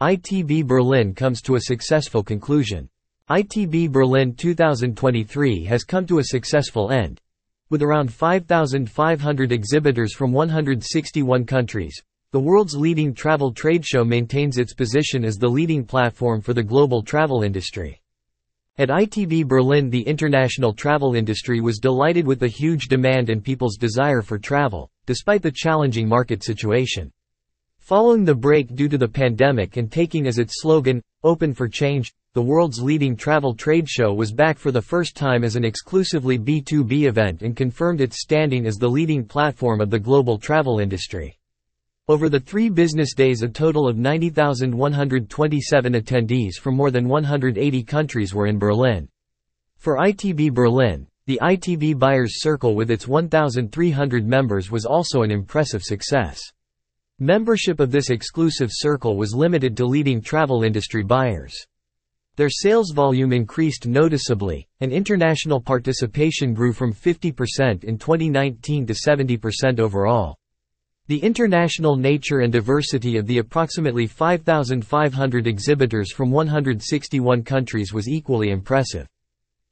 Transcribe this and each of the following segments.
ITB Berlin comes to a successful conclusion. ITB Berlin 2023 has come to a successful end. With around 5,500 exhibitors from 161 countries, the world's leading travel trade show maintains its position as the leading platform for the global travel industry. At ITB Berlin the international travel industry was delighted with the huge demand and people's desire for travel, despite the challenging market situation. Following the break due to the pandemic and taking as its slogan, Open for Change, the world's leading travel trade show was back for the first time as an exclusively B2B event and confirmed its standing as the leading platform of the global travel industry. Over the three business days a total of 90,127 attendees from more than 180 countries were in Berlin. For ITB Berlin, the ITB Buyers Circle with its 1,300 members was also an impressive success. Membership of this exclusive circle was limited to leading travel industry buyers. Their sales volume increased noticeably, and international participation grew from 50% in 2019 to 70% overall. The international nature and diversity of the approximately 5,500 exhibitors from 161 countries was equally impressive.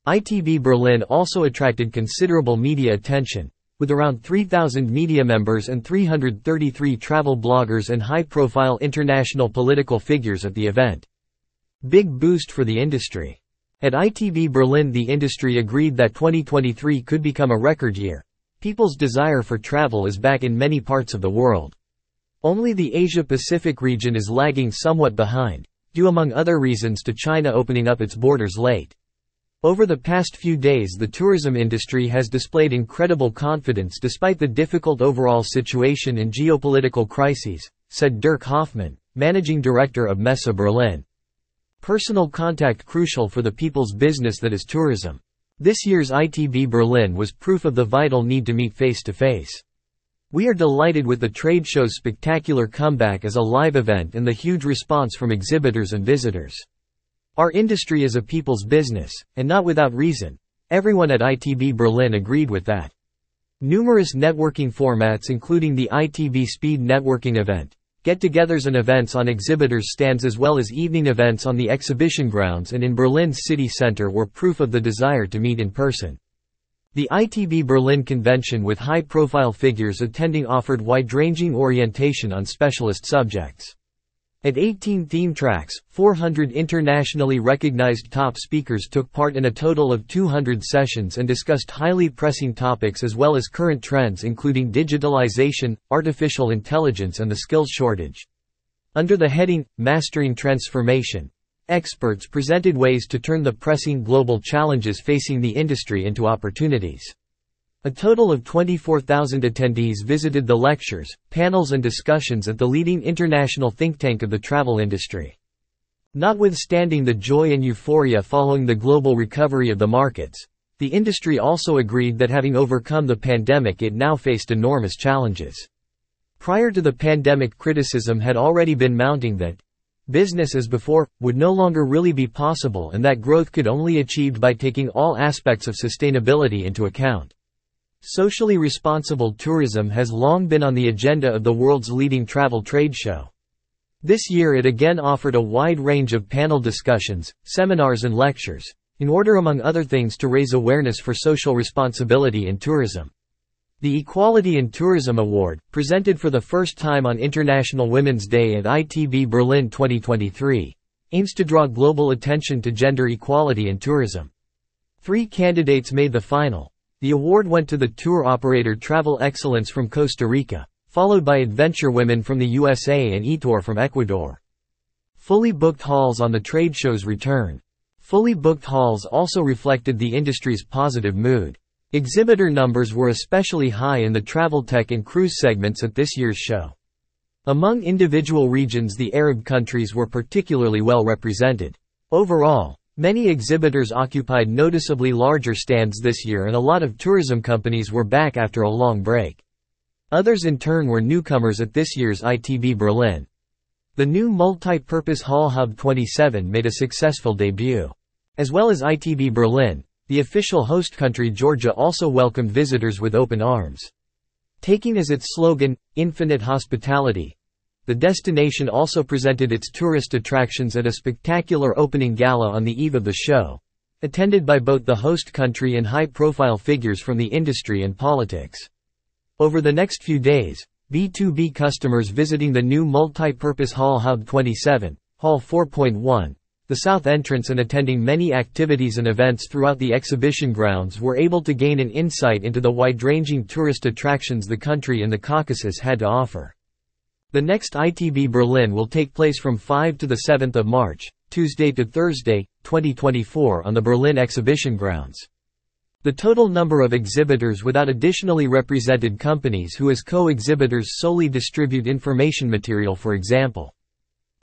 ITB Berlin also attracted considerable media attention, with around 3,000 media members and 333 travel bloggers and high-profile international political figures at the event. Big boost for the industry. At ITB Berlin the industry agreed that 2023 could become a record year. People's desire for travel is back in many parts of the world. Only the Asia-Pacific region is lagging somewhat behind, due among other reasons to China opening up its borders late. Over the past few days the tourism industry has displayed incredible confidence despite the difficult overall situation and geopolitical crises, said Dirk Hoffmann, managing director of Messe Berlin. Personal contact crucial for the people's business that is tourism. This year's ITB Berlin was proof of the vital need to meet face to face. We are delighted with the trade show's spectacular comeback as a live event and the huge response from exhibitors and visitors. Our industry is a people's business, and not without reason. Everyone at ITB Berlin agreed with that. Numerous networking formats including the ITB Speed Networking event, get-togethers and events on exhibitors' stands as well as evening events on the exhibition grounds and in Berlin's city center were proof of the desire to meet in person. The ITB Berlin convention with high-profile figures attending offered wide-ranging orientation on specialist subjects. At 18 theme tracks, 400 internationally recognized top speakers took part in a total of 200 sessions and discussed highly pressing topics as well as current trends including digitalization, artificial intelligence and the skills shortage. Under the heading, Mastering Transformation, experts presented ways to turn the pressing global challenges facing the industry into opportunities. A total of 24,000 attendees visited the lectures, panels and discussions at the leading international think tank of the travel industry. Notwithstanding the joy and euphoria following the global recovery of the markets, the industry also agreed that having overcome the pandemic it now faced enormous challenges. Prior to the pandemic criticism had already been mounting that business as before would no longer really be possible and that growth could only achieved by taking all aspects of sustainability into account. Socially responsible tourism has long been on the agenda of the world's leading travel trade show. This year it again offered a wide range of panel discussions, seminars and lectures, in order among other things to raise awareness for social responsibility in tourism. The Equality in Tourism Award, presented for the first time on International Women's Day at ITB Berlin 2023, aims to draw global attention to gender equality in tourism. Three candidates made the final. The award went to the tour operator Travel Excellence from Costa Rica, followed by Adventure Women from the USA and Etour from Ecuador. Fully booked halls on the trade show's return. Fully booked halls also reflected the industry's positive mood. Exhibitor numbers were especially high in the travel tech and cruise segments at this year's show. Among individual regions the Arab countries were particularly well represented. Overall, Many exhibitors occupied noticeably larger stands this year and a lot of tourism companies were back after a long break. Others in turn were newcomers at this year's ITB Berlin. The new multi-purpose Hall Hub 27 made a successful debut. As well as ITB Berlin, the official host country Georgia also welcomed visitors with open arms. Taking as its slogan, Infinite Hospitality, The destination also presented its tourist attractions at a spectacular opening gala on the eve of the show, attended by both the host country and high-profile figures from the industry and politics. Over the next few days, B2B customers visiting the new multi-purpose Hall Hub 27, Hall 4.1, the south entrance and attending many activities and events throughout the exhibition grounds were able to gain an insight into the wide-ranging tourist attractions the country and the Caucasus had to offer. The next ITB Berlin will take place from 5 to the 7th of March, Tuesday to Thursday, 2024 on the Berlin exhibition grounds. The total number of exhibitors without additionally represented companies who as co-exhibitors solely distribute information material for example,